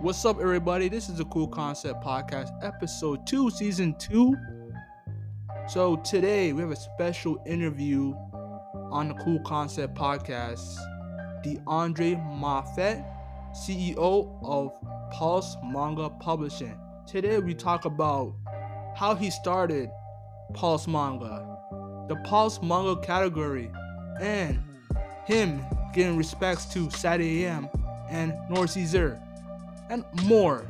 What's up, everybody? This is the Cool Concept Podcast, episode two, season two. So, today we have a special interview on the Cool Concept Podcast. DeAndre Moffett, CEO of Pulse Manga Publishing. Today we talk about how he started Pulse Manga, the Pulse Manga category, and him giving respects to Saturday AM and Noir Caesar, and more.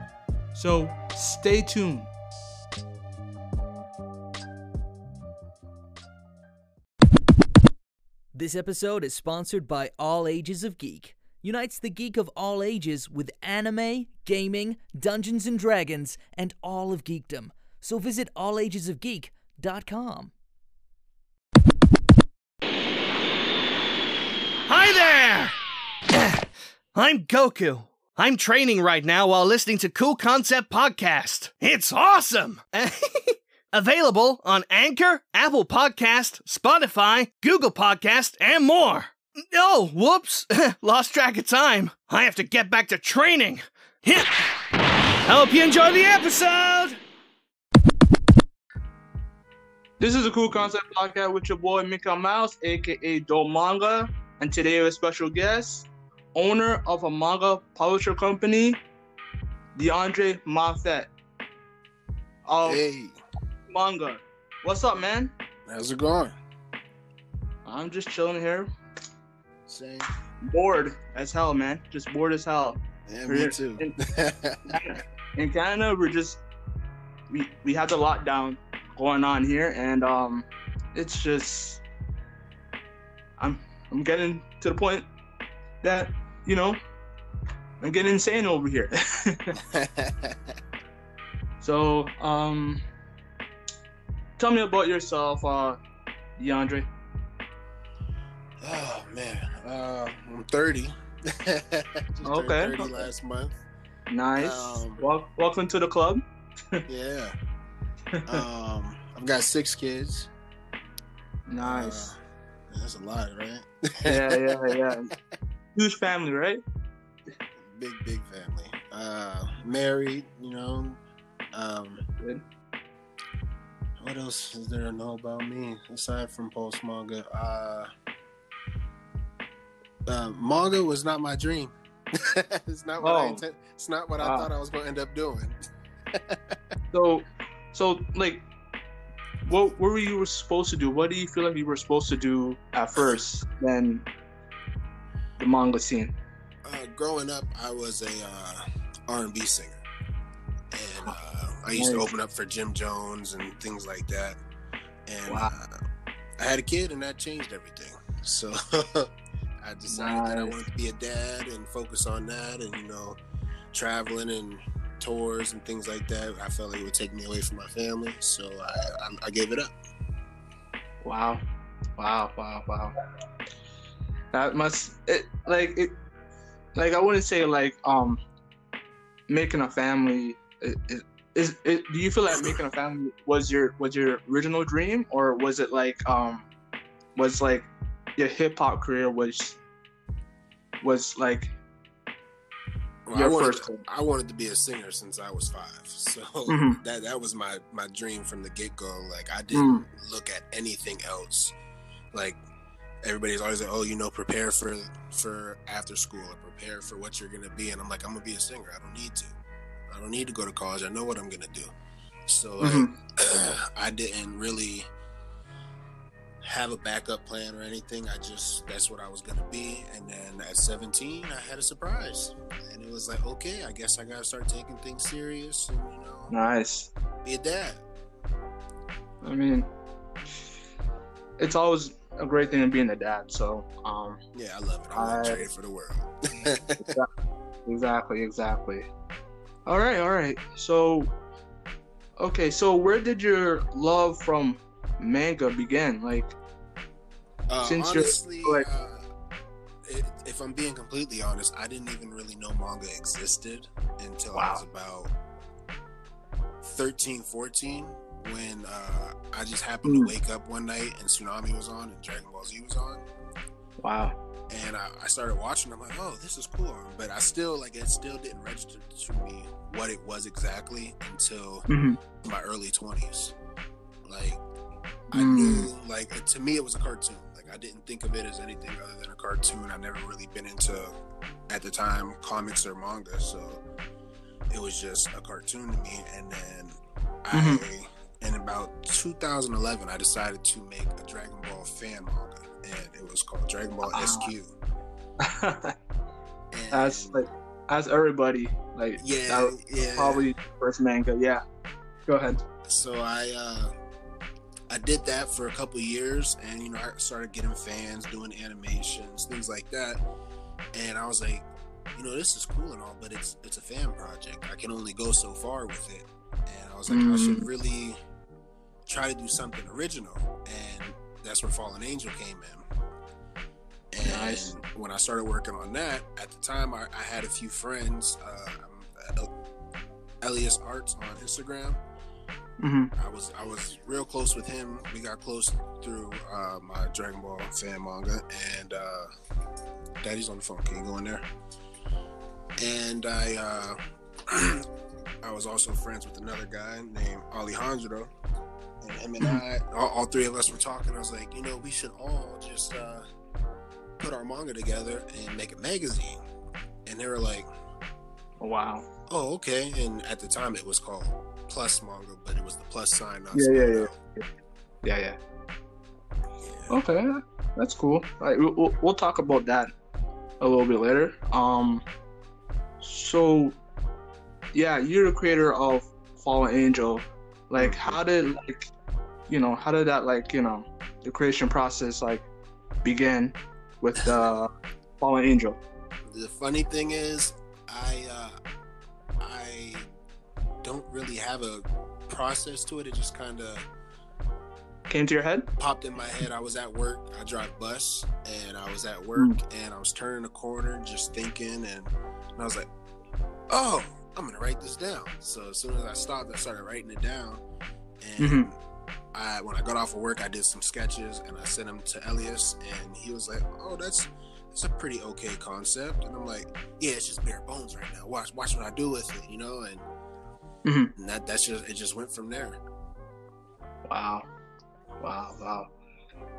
So stay tuned. This episode is sponsored by All Ages of Geek. Unites the geek of all ages with anime, gaming, Dungeons and Dragons, and all of geekdom. So visit allagesofgeek.com. Hi there! I'm Goku. I'm training right now while listening to Cool Concept Podcast. It's awesome! Available on Anchor, Apple Podcast, Spotify, Google Podcast, and more. Oh, whoops. Lost track of time. I have to get back to training. Hope you enjoy the episode! This is a Cool Concept Podcast with your boy Mika Mouse, aka Do Manga, and today we have a special guest, owner of a manga publisher company, DeAndre Moffett. Of Hey, manga. What's up, man? how's it going? I'm just chilling here, Same. bored as hell, man. Just bored as hell. Yeah, We're me too. in- in Canada, we're just we we have the lockdown going on here, and um, it's just I'm I'm getting to the point that you know I'm getting insane over here. so um, tell me about yourself, uh, DeAndre. oh man, uh, I'm 30. Okay. 30 last month. Nice. Um, Wel- welcome to the club. Yeah. um, I've got six kids. Nice. Uh, that's a lot, right? yeah, yeah, yeah. Huge family, right? big, big family. Uh, married, you know. Um, Good. what else is there to know about me aside from Pulse manga? Uh, uh, manga was not my dream. it's not what I Oh. intend. It's not what I Wow. thought I was going to end up doing. So, so like, what, what were you supposed to do? What do you feel like you were supposed to do at first? Then the manga scene. Uh, growing up, I was a uh, R&B singer, and uh, I used to open up for Jim Jones and things like that. And Wow. uh, I had a kid, and that changed everything. So I decided that I wanted to be a dad and focus on that, and you know, traveling and tours and things like that. I felt like it would take me away from my family, so I, I, I gave it up. Wow, wow, wow, wow. That must it like it like I wouldn't say like um making a family is, is it do you feel like making a family was your was your original dream or was it like um was like your hip hop career was was like Well, Your I wanted, first to. I wanted to be a singer since I was five, so Mhm. that that was my my dream from the get go. Like I Mm. didn't look at anything else. Like everybody's always like, "Oh, you know, prepare for for after school or prepare for what you're gonna be," and I'm like, "I'm gonna be a singer. I don't need to. I don't need to go to college. I know what I'm gonna do." So like, Mhm. I didn't really have a backup plan or anything. I just that's what I was gonna be. And then at 17, I had a surprise, and it was like, okay, I guess I gotta start taking things serious and you know nice. be a dad. I mean it's always a great thing to being a dad, so um Yeah, I love it. I want I- trade for the world. Exactly, exactly. All right, all right. So, okay, so where did your love from manga begin? Like, Uh, Since you're- honestly, like- uh, if I'm being completely honest, I didn't even really know manga existed until I was about 13, 14, when uh, I just happened to wake up one night and Toonami was on and Dragon Ball Z was on. wow. and I, I started watching. I'm like, oh, this is cool, but I still like it. Still didn't register to me what it was exactly until Mhm. my early 20s. Like I Mm. knew, like to me, it was a cartoon. Like I didn't think of it as anything other than a cartoon. I never really been into, at the time, comics or manga. So it was just a cartoon to me. And then I, in about 2011, I decided to make a Dragon Ball fan manga, and it was called Dragon Ball Ah. SQ. That's like as everybody like yeah, yeah. probably first manga. Yeah. Go ahead. so I uh I did that for a couple years and you know I started getting fans doing animations things like that and I was like you know this is cool and all but it's it's a fan project I can only go so far with it and I was like I should Mm. really try to do something original and that's where Fallen Angel came in and Nice. when I started working on that at the time I, I had a few friends uh, Elias Arts on Instagram hmm I was I was real close with him. We got close through uh, my Dragon Ball fan manga, and uh, Daddy's on the phone. Can you go in there? And I uh, I was also friends with another guy named Alejandro, and him and I, all, all three of us were talking. I was like, you know, we should all just uh, put our manga together and make a magazine. And they were like, Wow. oh, okay. And at the time, it was called Plus Manga, but it was the plus sign. Not Yeah, yeah, yeah. Yeah, yeah. Yeah. Okay, that's cool. All right, we'll, we'll, we'll talk about that a little bit later. Um, so yeah, you're the creator of Fallen Angel. Like, how did like, you know, how did that like, you know, the creation process like begin with uh, Fallen Angel? The funny thing is, I uh, I don't really have a process to it. It just kind of Came to your head? popped in my head. I was at work. I drive bus, and I was at work, Mm. and I was turning a corner, just thinking, and, and I was like, "Oh, I'm gonna write this down." So as soon as I stopped, I started writing it down, and Mhm. I when I got off of work, I did some sketches, and I sent them to Elias, and he was like, "Oh, that's." It's a pretty okay concept, and I'm like, yeah, it's just bare bones right now. Watch, watch what I do with it, you know, and, Mhm. and that that's just it. Just went from there. Wow, wow, wow.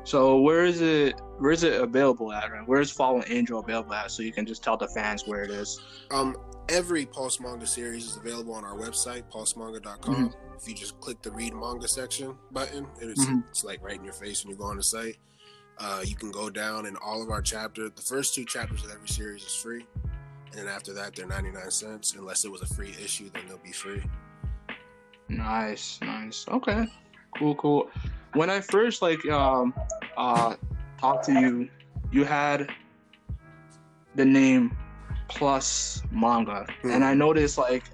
So where is it? Where is it available at? Right? Where is Fallen Angel available at? So you can just tell the fans where it is. Um, every Pulse Manga series is available on our website, pulsemanga.com. If you just click the read manga section button, it's, Mhm. it's like right in your face when you go on the site. Uh, you can go down in all of our chapters. The first two chapters of every series is free. And then after that, they're 99 cents. Unless it was a free issue, then they'll be free. Nice, nice. Okay, cool, cool. When I first like um uh talked to you, you had the name Plus Manga, Hmm. and I noticed like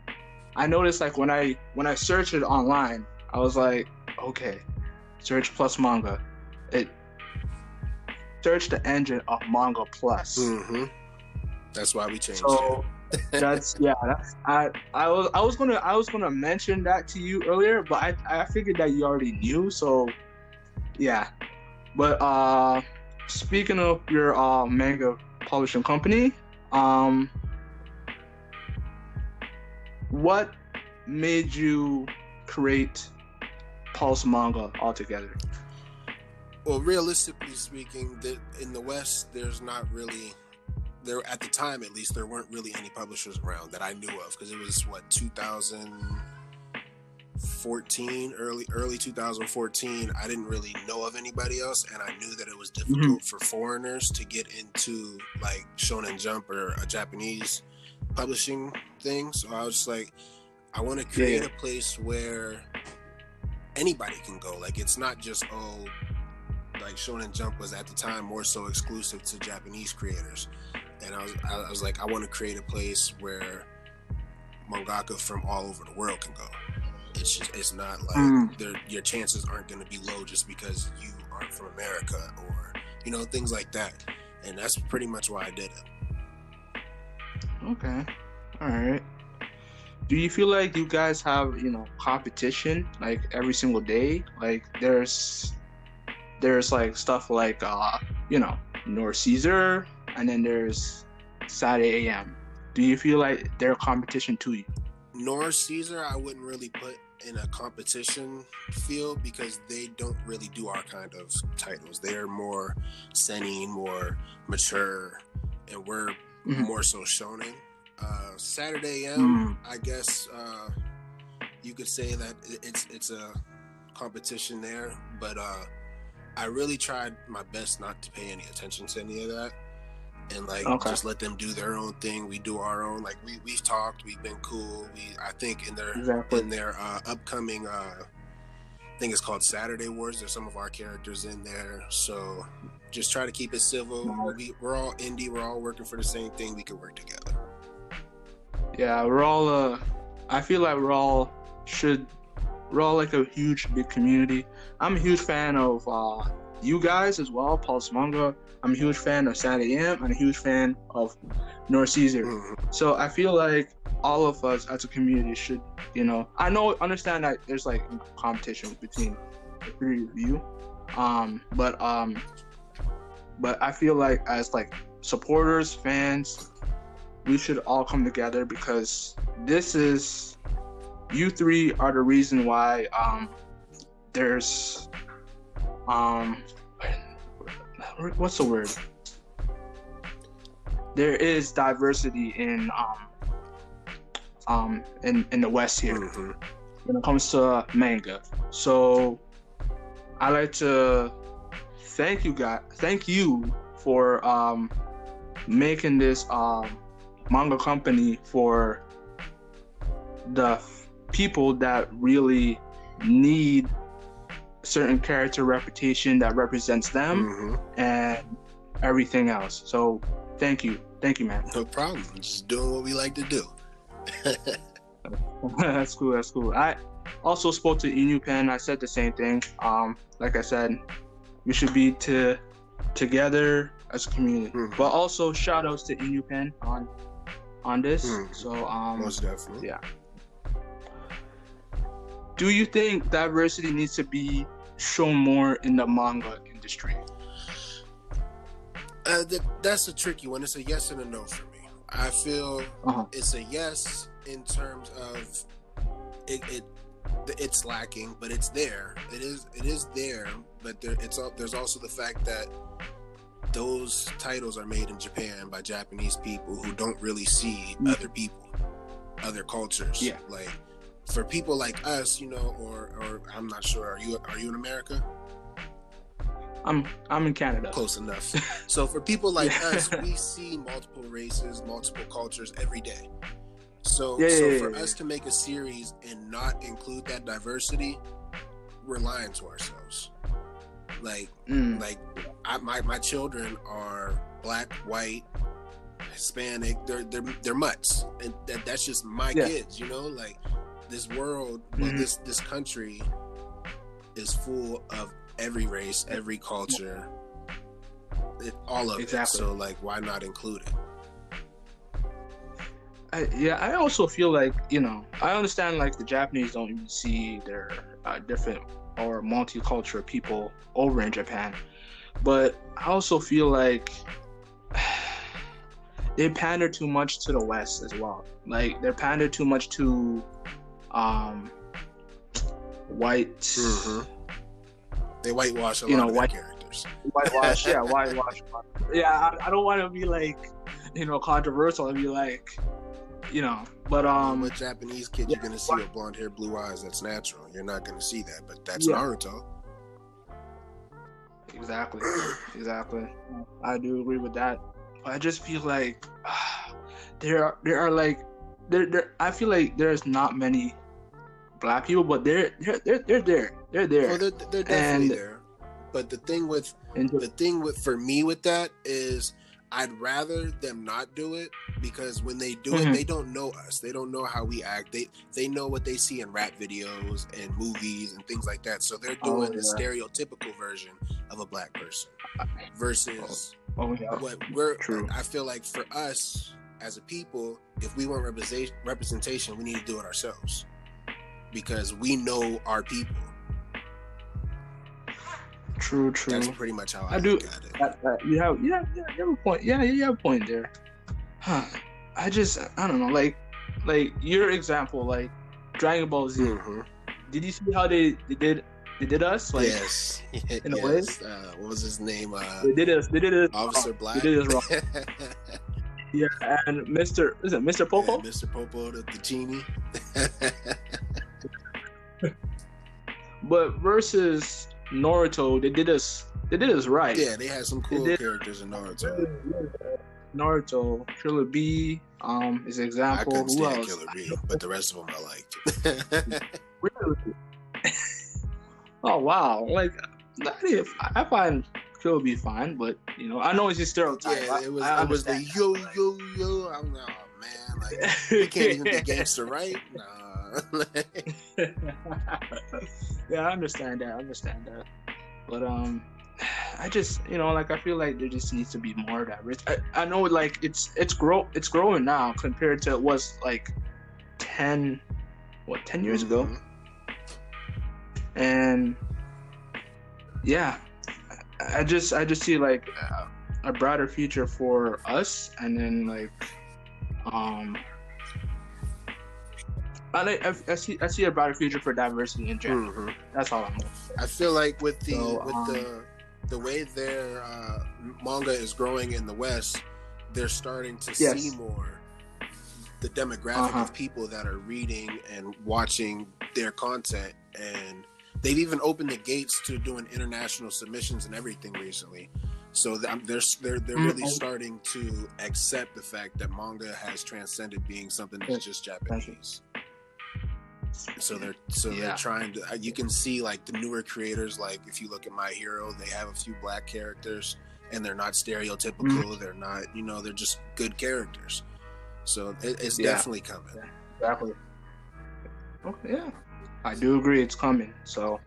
I noticed like when I when I searched it online, I was like, okay, search Plus Manga, it search the engine of Manga Plus. Mm-hmm. That's why we changed So it. that's yeah. That's, I I was I was gonna I was gonna mention that to you earlier, but I I figured that you already knew. So yeah. But uh, speaking of your uh manga publishing company, um, what made you create Pulse Manga altogether? Well, realistically speaking, in the West, there's not really there at the time, at least, there weren't really any publishers around that I knew of because it was what 2014, early early 2014. I didn't really know of anybody else, and I knew that it was mm-hmm. difficult for foreigners to get into like Shonen Jump or a Japanese publishing thing. So I was just like, I want to create yeah. a place where anybody can go. Like it's not just oh like Shonen Jump was at the time more so exclusive to Japanese creators, and I was I was like I want to create a place where mangaka from all over the world can go. It's just it's not like Mm. your chances aren't going to be low just because you aren't from America or you know things like that, and that's pretty much why I did it. Okay. All right. Do you feel like you guys have, you know, competition like every single day? Like there's there's like stuff like uh, you know, Noir Caesar, and then there's Saturday AM. Do you feel like they're competition to you? Noir Caesar, I wouldn't really put in a competition field because they don't really do our kind of titles. They're more seinen, more mature, and we're Mhm. more so shonen. Uh, Saturday AM, Mm. I guess uh, you could say that it's it's a competition there, but uh, I really tried my best not to pay any attention to any of that. And like Okay. just let them do their own thing. We do our own. Like we we've talked. We've been cool. We I think in their Exactly. in their uh, upcoming uh, I think it's called Saturday Wars. There's some of our characters in there, so just try to keep it civil. We, we're all indie. We're all working for the same thing. We can work together. Yeah, we're all. Uh, I feel like we're all should. We're all like a huge big community. I'm a huge fan of uh, you guys as well, Pulse Manga. I'm a huge fan of Saturday AM. I'm a huge fan of Noir Caesar. So I feel like all of us as a community should, you know, I know, understand that there's like competition between the three of you, um, but um, but I feel like as like supporters, fans, we should all come together because this is you three are the reason why um there's um what's the word there is diversity in um um in in the west here Mhm. when it comes to manga so i like to thank you guys thank you for um making this um manga company for the people that really need certain character reputation that represents them Mhm. and everything else so thank you thank you man No problem. Just doing what we like to do. that's cool. That's cool. I also spoke to Inu Pen. I said the same thing. Um, like I said, we should be to together as a community. Mhm. But also shout outs to Inu Pen on on this. Mhm. So um, Most definitely. yeah. do you think diversity needs to be shown more in the manga industry? Uh, that, that's a tricky one. It's a yes and a no for me. I feel Uh-huh. it's a yes in terms of it, it it's lacking, but it's there. It is it is there, but there it's there's also the fact that those titles are made in Japan by Japanese people who don't really see Mm. other people, other cultures. Yeah. Like for people like us, you know, or or I'm not sure. Are you are you in America? I'm I'm in Canada. close enough. so for people like Yeah. us, we see multiple races, multiple cultures every day. So Yeah, so yeah, for us to make a series and not include that diversity, we're lying to ourselves. Like Mm, like I, my my children are black, white, Hispanic. They're they're they're mutts, and that that's just my kids. You know, like this world, well, Mhm. this this country is full of every race, every culture, it, all of Exactly. it. So like, why not include it? I, yeah, I also feel like you know I understand like the Japanese don't even see their uh, different or multicultural people over in Japan, but I also feel like they pander too much to the West as well. Like they pander too much to um white Mhm. They whitewash a You lot know, of white- characters. whitewash. yeah, whitewash. Yeah, I, I don't want to be like you know controversial and be like you know, but Um, with Japanese kid, yeah, you're gonna see a blonde hair, blue eyes. That's natural. You're not gonna see that, but that's Yeah. Naruto. Exactly. Exactly. I do agree with that. I just feel like there are there are like there there I feel like there's not many black people, but they're they're they're, they're there. They're there. Oh, they're, they're definitely And- there. But the thing with the thing with for me with that is I'd rather them not do it because when they do Mhm. it, they don't know us. They don't know how we act. They they know what they see in rap videos and movies and things like that. So they're Oh, doing the yeah. stereotypical version of a black person versus oh yeah. what we're True. I feel like for us as a people, if we want representation representation, we need to do it ourselves. Because we know our people. True, true. That's pretty much how I, I do- at it. That- that- you have, yeah, yeah, you have a point. Yeah, you have a point there. Huh. I just, I don't know, like, like your example, like Dragon Ball Z. Mhm. Did you see how they, they did they did us? Like, yes, in a way? Uh, what was his name? Uh, they did us. They did us. Officer wrong. Black. They did us wrong. Yeah, and Mr. Is it Mr. Popo? Yeah, Mr. Popo, the, the genie. But versus Naruto, they did us. They did us right. yeah, they had some cool did- characters in Naruto. Naruto, Killer B, um, is an I couldn't Who stand else? Killer B, but the rest of them I liked. Really? oh wow! Like, not if I find Killer B fine, but you know, I know it's just stereotype. yeah, I- it was I it was the yo yo yo. I'm like, oh man, like we can't even be gangster, right? Nah. Yeah, I understand that. I understand that. But um, I just you know like I feel like there just needs to be more of that. I, I know like it's it's grow it's growing now compared to it was like ten what ten years ago, Mhm. and yeah, I just I just see like a broader future for us, and then like um. I, like- I, I see I see a brighter future for diversity in general. Mhm. That's all I'm. I feel like with the So, with um, the the way their uh, manga is growing in the West, they're starting to Yes. see more the demographic Uh-huh. of people that are reading and watching their content, and they've even opened the gates to doing international submissions and everything recently. So they're they're they're really oh. starting to accept the fact that manga has transcended being something that's just Japanese. So they're so Yeah. they're trying to. You can see like the newer creators. Like if you look at My Hero, they have a few black characters, and they're not stereotypical. Mm-hmm. They're not, you know, they're just good characters. So it, it's Yeah. definitely coming. Exactly. Okay, yeah, I do agree it's coming. So,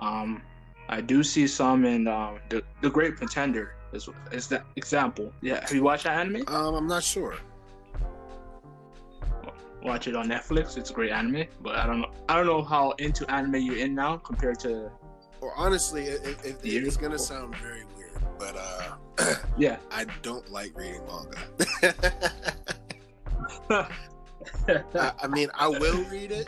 um, I do see some in um, the the Great Pretender is is that example. Yeah, have you watched that anime? Um, I'm not sure. Watch it on Netflix. It's a great anime, but I don't know. I don't know how into anime you're in now compared to Or honestly, it, it, it- it's gonna sound very weird, but uh, yeah. I don't like reading manga. I, I mean, I will read it,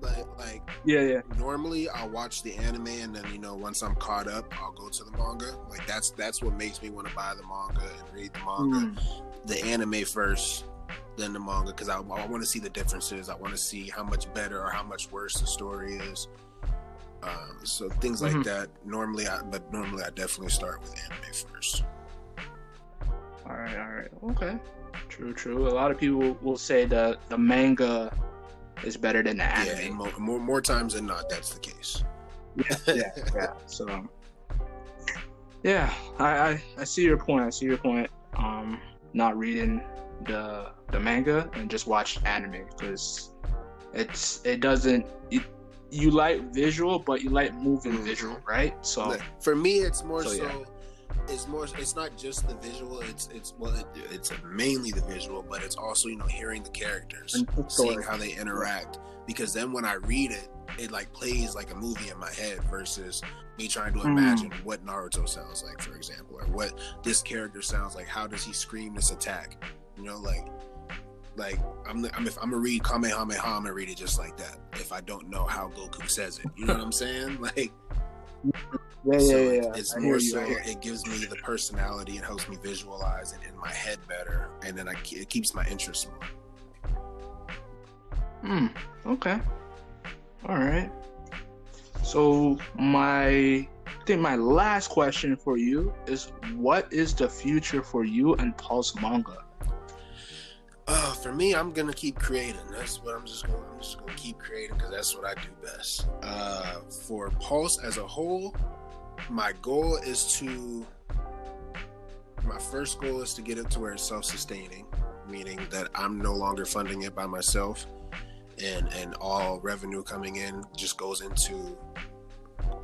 but like yeah, yeah. normally I'll watch the anime and then you know once I'm caught up, I'll go to the manga. Like that's that's what makes me want to buy the manga and read the manga. Mm. The anime first, then the manga because I, I want to see the differences. I want to see how much better or how much worse the story is. Um, so things like Mhm. that. Normally, I but normally I definitely start with anime first. All right, all right, okay. True, true. A lot of people will say that the manga is better than the anime. and more, more more times than not, that's the case. yeah, yeah, yeah. So, yeah, I, I I see your point. I see your point. Um, not reading the the manga and just watch anime because it's it doesn't it, you like visual, but you like moving Mhm. visual, right? So for me, it's more So, so. yeah. It's more. It's not just the visual. It's it's well. It, it's mainly the visual, but it's also you know hearing the characters, And the story. seeing how they interact. Because then when I read it, it like plays like a movie in my head versus me trying to Mm. imagine what Naruto sounds like, for example, or what this character sounds like. How does he scream this attack? You know, like like I'm, I'm if I'm gonna read Kamehameha, I'm gonna read it just like that. If I don't know how Goku says it, you know what I'm saying? Like yeah, so yeah, it- yeah. it's I more so I hear you. it gives me the personality and helps me visualize it in my head better, and then I, it keeps my interest more. Hmm. Okay. All right. So my, I think my last question for you is, what is the future for you and Pulse Manga? Uh, for me, I'm gonna keep creating. That's what I'm just gonna. I'm just gonna keep creating because that's what I do best. Uh, for Pulse as a whole, my goal is to. My first goal is to get it to where it's self-sustaining, meaning that I'm no longer funding it by myself, and and all revenue coming in just goes into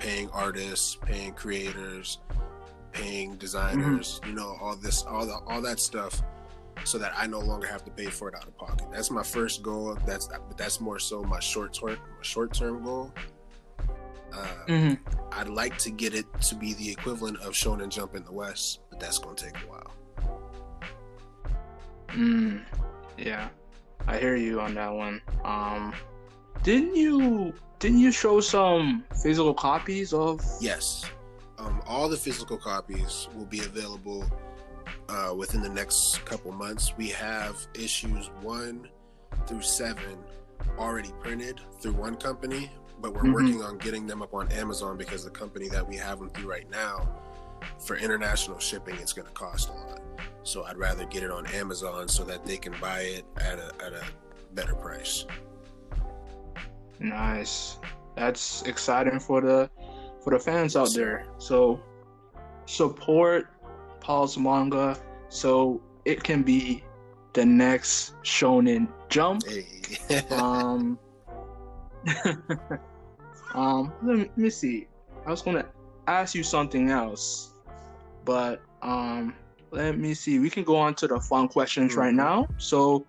paying artists, paying creators, paying designers. You know, all this, all the, all that stuff so that I no longer have to pay for it out of pocket. That's my first goal. That's that's more so my short term my short term goal. Uh, Mhm. I'd like to get it to be the equivalent of Shonen Jump in the West, but that's going to take a while. Mm, yeah, I hear you on that one. Um, didn't you didn't you show some physical copies of? Yes, um, all the physical copies will be available uh, within the next couple months. We have issues one through seven already printed through one company, but we're Mhm. working on getting them up on Amazon because the company that we have them through right now, for international shipping, it's going to cost a lot. So I'd rather get it on Amazon so that they can buy it at a at a better price. Nice. That's exciting for the for the fans out there. So support Pulse manga so it can be the next Shonen Jump. Hey. Um, um, let me, let me see. I was gonna ask you something else, but um, let me see. We can go on to the fun questions right Mhm. now. So,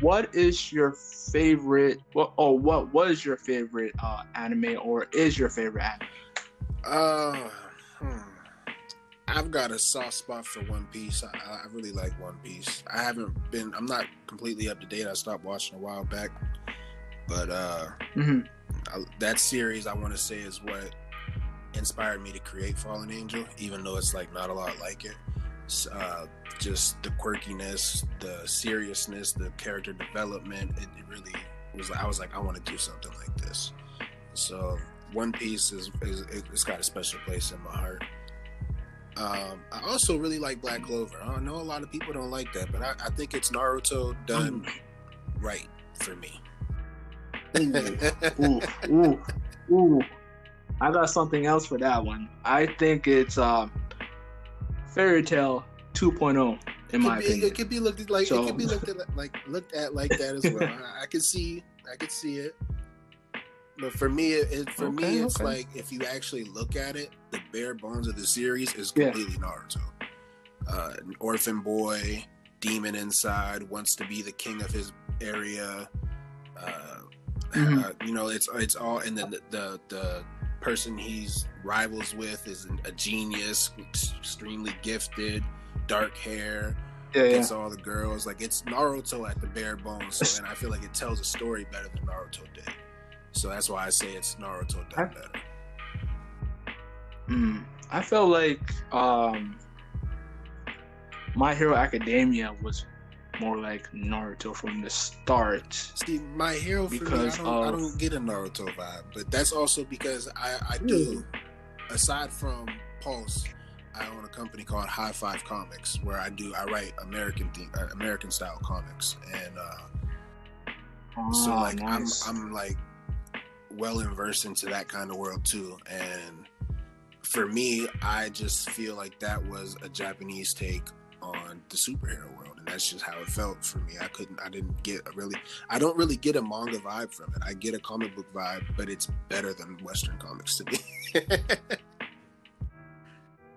what is your favorite? What oh, what was your favorite uh, anime or is your favorite anime? Uh, hmm. I've got a soft spot for One Piece. I, I really like One Piece. I haven't been. I'm not completely up to date. I stopped watching a while back, but uh, hmm I, that series I want to say is what inspired me to create Fallen Angel, even though it's like not a lot like it. Uh, just the quirkiness, the seriousness, the character development. It, it really was. I was like, I want to do something like this. So One Piece is, is it's got a special place in my heart. Um, I also really like Black Clover. I know a lot of people don't like that, but I, I think it's Naruto done right for me. ooh, ooh, ooh. I got something else for that one. I think it's um, Fairy Tail 2.0 in my be, opinion. It could be looked at like So- it could be looked at like looked at like that as well. I, I can see I could see it. But for me, it, for me, it's okay. like if you actually look at it, the bare bones of the series is Yeah. completely Naruto. Uh, an orphan boy, demon inside, wants to be the king of his area. Uh, Mhm. uh, you know, it's it's all, and then the, the the person he's rivals with is a genius, extremely gifted, dark hair yeah, yeah. gets all the girls. Like it's Naruto at the bare bones, so, and I feel like it tells a story better than Naruto did. So that's why I say it's Naruto done I- better. Mm, I felt like um, My Hero Academia was more like Naruto from the start. See, my hero for Because me, I don't, I don't get a Naruto vibe, but that's also because I, I do. Aside from Pulse, I own a company called High Five Comics, where I do I write American theme, uh, American style comics, and uh, so Ah, like nice. I'm I'm like well versed into that kind of world too and for me I just feel like that was a Japanese take on the superhero world and that's just how it felt for me I couldn't I didn't get a really I don't really get a manga vibe from it I get a comic book vibe but it's better than western comics to me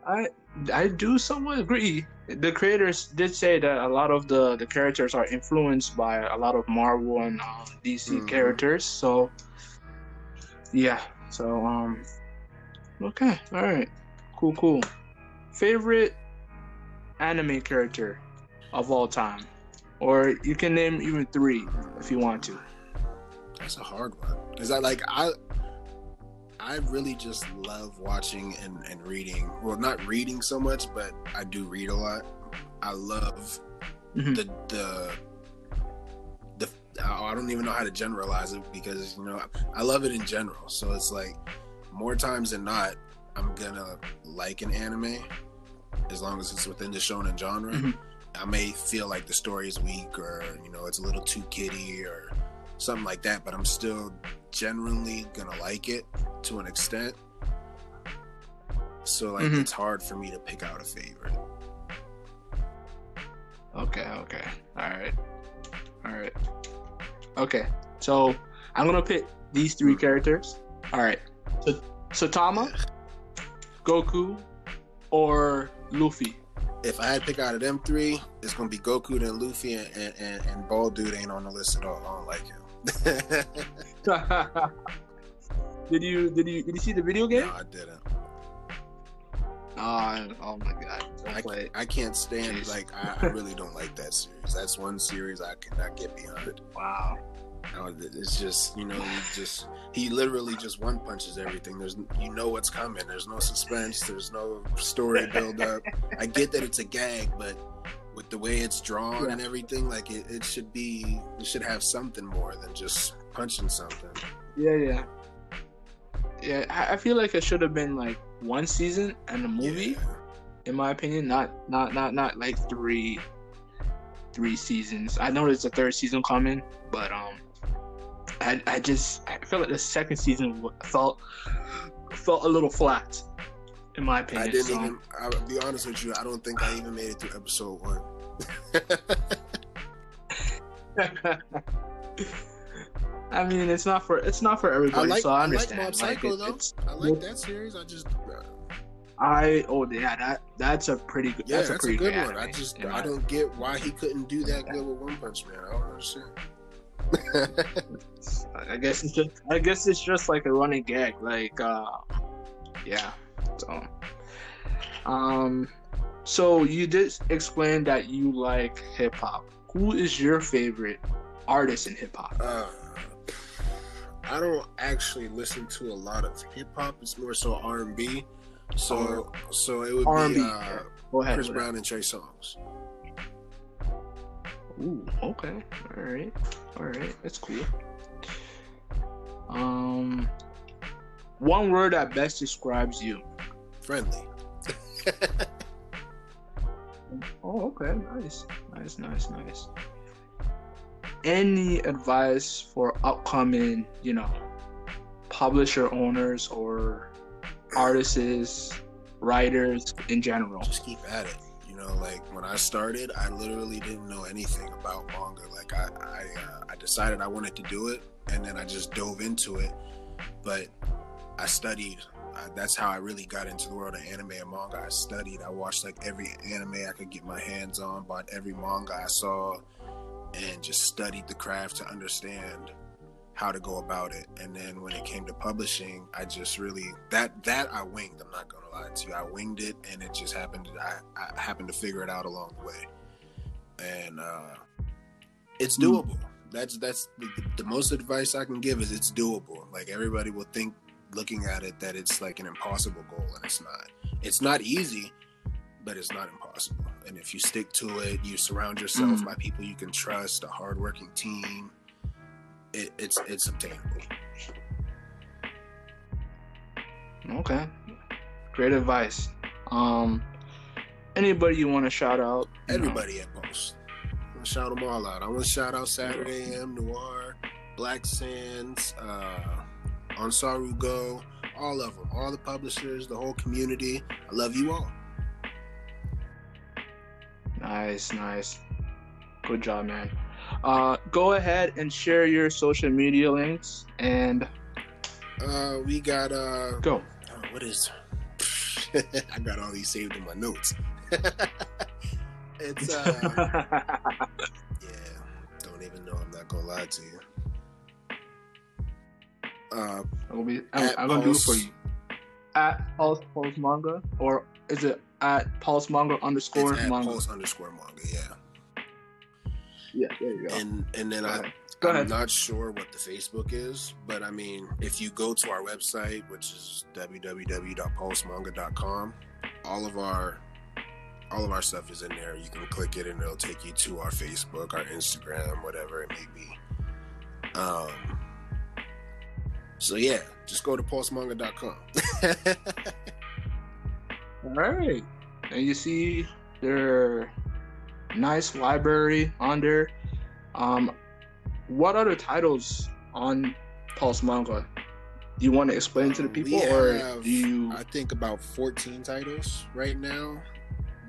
I I do somewhat agree. The creators did say that a lot of the the characters are influenced by a lot of Marvel and um, DC Mhm. characters. So yeah. So um. Okay. All right. Cool. Cool. Favorite anime character of all time, or you can name even three if you want to. That's a hard one. Cause I like I I really just love watching and, and reading. Well, not reading so much, but I do read a lot. I love Mhm. the the the I don't even know how to generalize it because you know I love it in general. So it's like more times than not, I'm gonna like an anime as long as it's within the shonen genre. Mhm. I may feel like the story is weak or you know it's a little too kiddie or something like that, but I'm still generally gonna like it to an extent. So like Mhm. it's hard for me to pick out a favorite. Okay, okay. All right. All right. Okay. So I'm to pick these three characters. All right. Saitama, Goku, or Luffy. If I had to pick out of them three, it's gonna be Goku then Luffy and and, and, Bald Dude ain't on the list at all. I don't like him. Did you did you did you see the video game? No, I didn't. Uh, oh my god! I, play. I can't stand Jeez. like I, I really don't like that series. That's one series I cannot get behind. It. Wow. It's just you know he just he literally just one punches everything. There's you know what's coming. There's no suspense. There's no story build up. I get that it's a gag, but with the way it's drawn Yeah. and everything, like it, it should be it should have something more than just punching something. Yeah, yeah, yeah. I, I feel like it should have been like one season and a movie, Yeah. in my opinion. Not not not not like three three seasons. I know there's a third season coming, but um, I I just I feel like the second season felt felt a little flat, in my opinion. I didn't so- even. I'll be honest with you. I don't think I even made it through episode one. I mean, it's not for it's not for I everybody, like so I I like understand. Mob Like, Psycho it- though. I like that series. I just I oh yeah, that that's a pretty good. yeah, that's, that's, a a pretty good one. I just I don't get why he couldn't do that good with One Punch Man. I don't understand. I guess it's just I guess it's just like a running gag. Like uh yeah. So um so you did explain that you like hip hop. Who is your favorite artist in hip hop? uh, I don't actually listen to a lot of hip hop. It's more so R and B. So so it would R&B. be uh. Chris. Brown and Trey Songz. Ooh, okay. All right. All right. That's cool. Um one word that best describes you. Friendly. Oh, okay. Nice. Nice, nice, nice. Any advice for upcoming, you know, publisher owners or artists, writers in general? Just keep at it. Know, like when I started, I literally didn't know anything about manga. Like I I, uh, I decided I wanted to do it, and then I just dove into it. But I studied. Uh, that's how I really got into the world of anime and manga. I studied. I watched like every anime I could get my hands on, bought every manga I saw, and just studied the craft to understand how to go about it. And then when it came to publishing, I just really that that I winged. I'm not gonna lie to you. I winged it, and it just happened. I, I happened to figure it out along the way, and uh, it's Hmm. doable. That's that's the, the most advice I can give is it's doable. Like everybody will think looking at it that it's like an impossible goal, and it's not. It's not easy, but it's not impossible. And if you stick to it, you surround yourself Mhm. by people you can trust, a hardworking team. It, it's it's obtainable. Okay. Great advice. Um anybody you want to shout out? you know? Everybody at Pulse. I shout them all out. I want to shout out Saturday AM, Noir, Black Sands, uh, Ansaru Go, all of them, all the publishers, the whole community. I love you all. Nice, nice. Good job, man. Uh, go ahead and share your social media links and Uh, we got uh, go. oh, what is? I got all these saved in my notes. it's uh, yeah. Don't even know. I'm not gonna lie to you. Uh, I'll be, I'm, I'm gonna do it for you. At Pulse Pulse Manga, or is it at Pulse Manga underscore it's at manga? Pulse underscore manga. Yeah. Yeah, there you go. And and then I I'm ahead. not sure what the Facebook is, but I mean, if you go to our website, which is www.pulsemanga.com, all of our all of our stuff is in there. You can click it and it'll take you to our Facebook, our Instagram, whatever it may be. Um so yeah, just go to pulsemanga.com. All right, and you see their nice library on there. Um, what other titles on Pulse Manga? Do you want to explain to the people, or do you? I think about 14 titles right now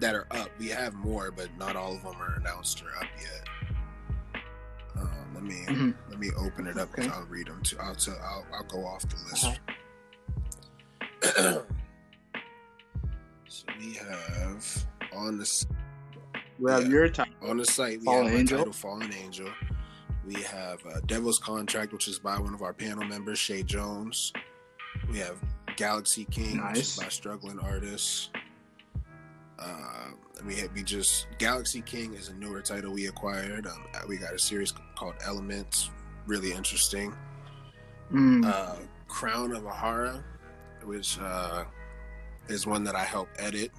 that are up. We have more, but not all of them are announced or up yet. Um, let me Mhm. let me open it up because Okay. I'll read them too. I'll, t- I'll I'll go off the list. Uh-huh. so we have on the we have yeah. your title. on the site we Fallen have Angel. title Fallen Angel. We have uh, Devil's Contract, which is by one of our panel members, Shay Jones. we have Galaxy King, which is Nice. by struggling artists. Uh, we had, we just Galaxy King is a newer title we acquired. Um, we got a series called Elements, really interesting. Mm, Uh, Crown of Ahara, which uh, is one that I help edit.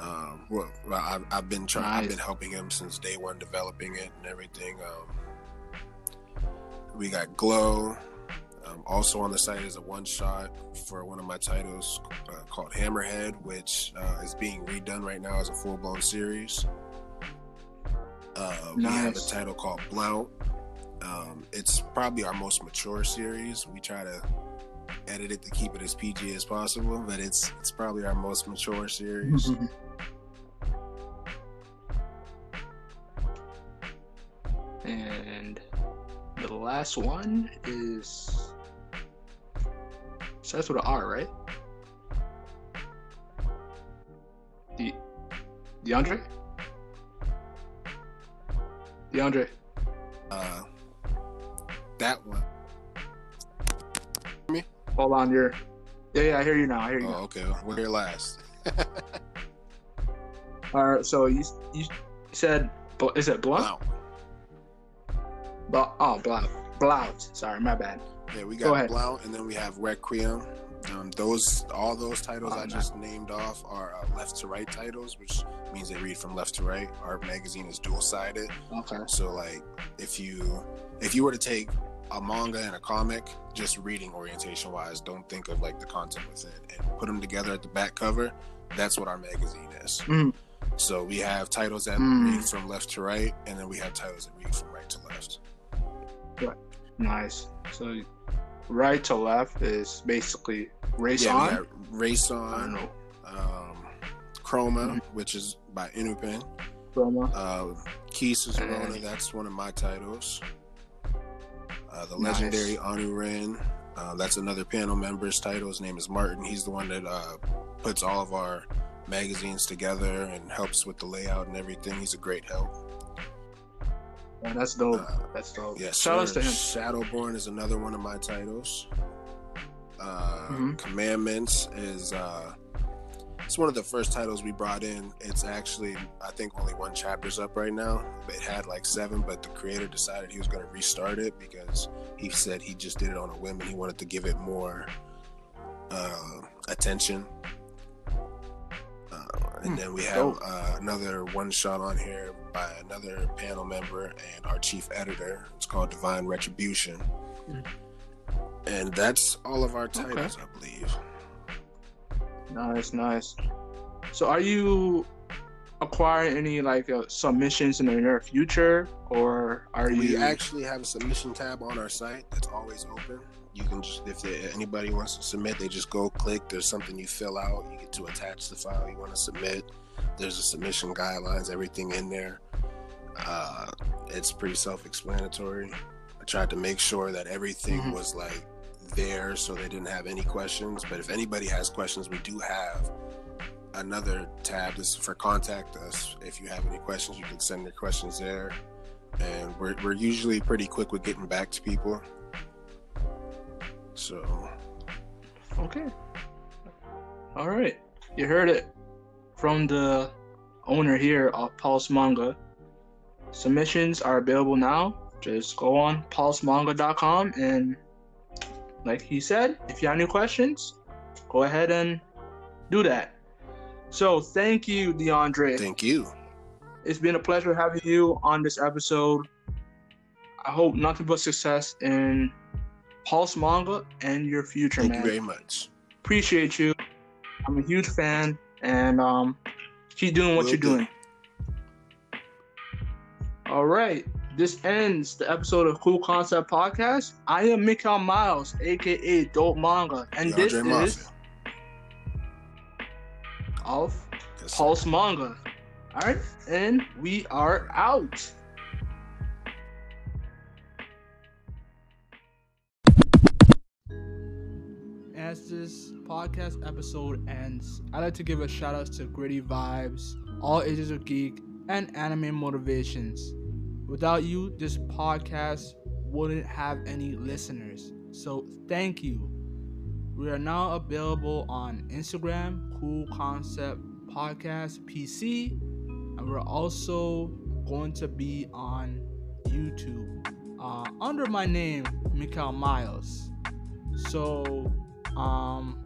Um, well, I've, I've been trying. I've been helping him since day one, developing it and everything. Um, we got Glow. Um, also on the site is a one shot for one of my titles uh, called Hammerhead, which uh, is being redone right now as a full blown series. Uh, We have a title called Blount. Um, it's probably our most mature series. We try to edit it to keep it as PG as possible, but it's it's probably our most mature series. and the last one is starts with an R, right? De- DeAndre? DeAndre. Uh, that one. Hold on, you're. Yeah, yeah, I hear you now. I hear you. Oh, now. okay. We're here last. All right, so you you said is it blunt? Wow. Bl- oh, blount. Blount. Sorry, my bad. Yeah, we Go got ahead. Blount, and then we have Requiem. Um, those all those titles Oh, I just named off are uh, left to right titles, which means they read from left to right. Our magazine is dual sided, Okay. so like if you if you were to take a manga and a comic, just reading orientation wise, don't think of like the content within, and put them together at the back cover. That's what our magazine is. Mhm. So we have titles that Mm. read from left to right, and then we have titles that read from right to left. Nice. So right to left is basically race yeah, on. Race On, um, Chroma, Mhm. which is by Inupen. Promo. Uh, Key Suzerona, And- that's one of my titles. Uh, the Nice. legendary Anu Ren, uh, that's another panel member's title. His name is Martin. He's the one that uh, puts all of our magazines together and helps with the layout and everything. He's a great help. Yeah, that's dope. Uh, that's dope. Yes, Shout outs to him. Shadowborn is another one of my titles. Uh, Mhm. Commandments is uh, it's one of the first titles we brought in. It's actually I think only one chapter's up right now. It had like seven, but the creator decided he was going to restart it because he said he just did it on a whim and he wanted to give it more uh, attention. Uh, and Hmm, then we have uh, another one shot on here by another panel member and our chief editor. It's called Divine Retribution. Hmm. And that's all of our titles, I believe. Nice, nice. So, are you acquiring any like uh, submissions in the near future, or are We you? actually have a submission tab on our site that's always open. You can just, if there, anybody wants to submit, they just go click. There's something you fill out. You get to attach the file you want to submit. There's a submission guidelines, everything in there. Uh, it's pretty self-explanatory. I tried to make sure that everything Mhm. was like there, so they didn't have any questions. But if anybody has questions, we do have another tab. This is for contact us. If you have any questions, you can send your questions there and we're, we're usually pretty quick with getting back to people. So Okay. All right. You heard it from the owner here of Pulse Manga. Submissions are available now. Just go on pulsemanga.com and, like he said, if you have any questions, go ahead and do that. So, thank you, DeAndre. thank you. It's been a pleasure having you on this episode. I hope nothing but success in Pulse Manga and your future, Thank man you very much. appreciate you. I'm a huge fan, and um, keep doing what Will you're do. doing. All right, this ends the episode of Cool Concept Podcast. I am Mikhail Miles, aka Dope Manga, and DeAndre this is Mafia. of Yes, sir. Pulse Manga. All right, and we are out. As this podcast episode ends, I'd like to give a shout out to Gritty Vibes, All Ages of Geek, and Anime Motivations. Without you, this podcast wouldn't have any listeners. So thank you. We are now available on Instagram, Cool Concept Podcast PC, and we're also going to be on YouTube uh, under my name, Mikael Miles. So, um,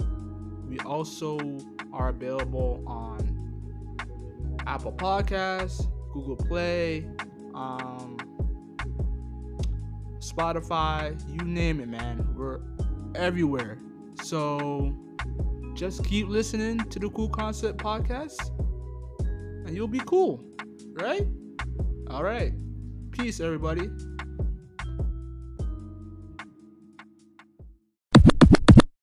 we also are available on Apple Podcasts, Google Play, um, Spotify, you name it, man. We're everywhere. So just keep listening to the Cool Concept podcast and you'll be cool, right? All right. Peace, everybody.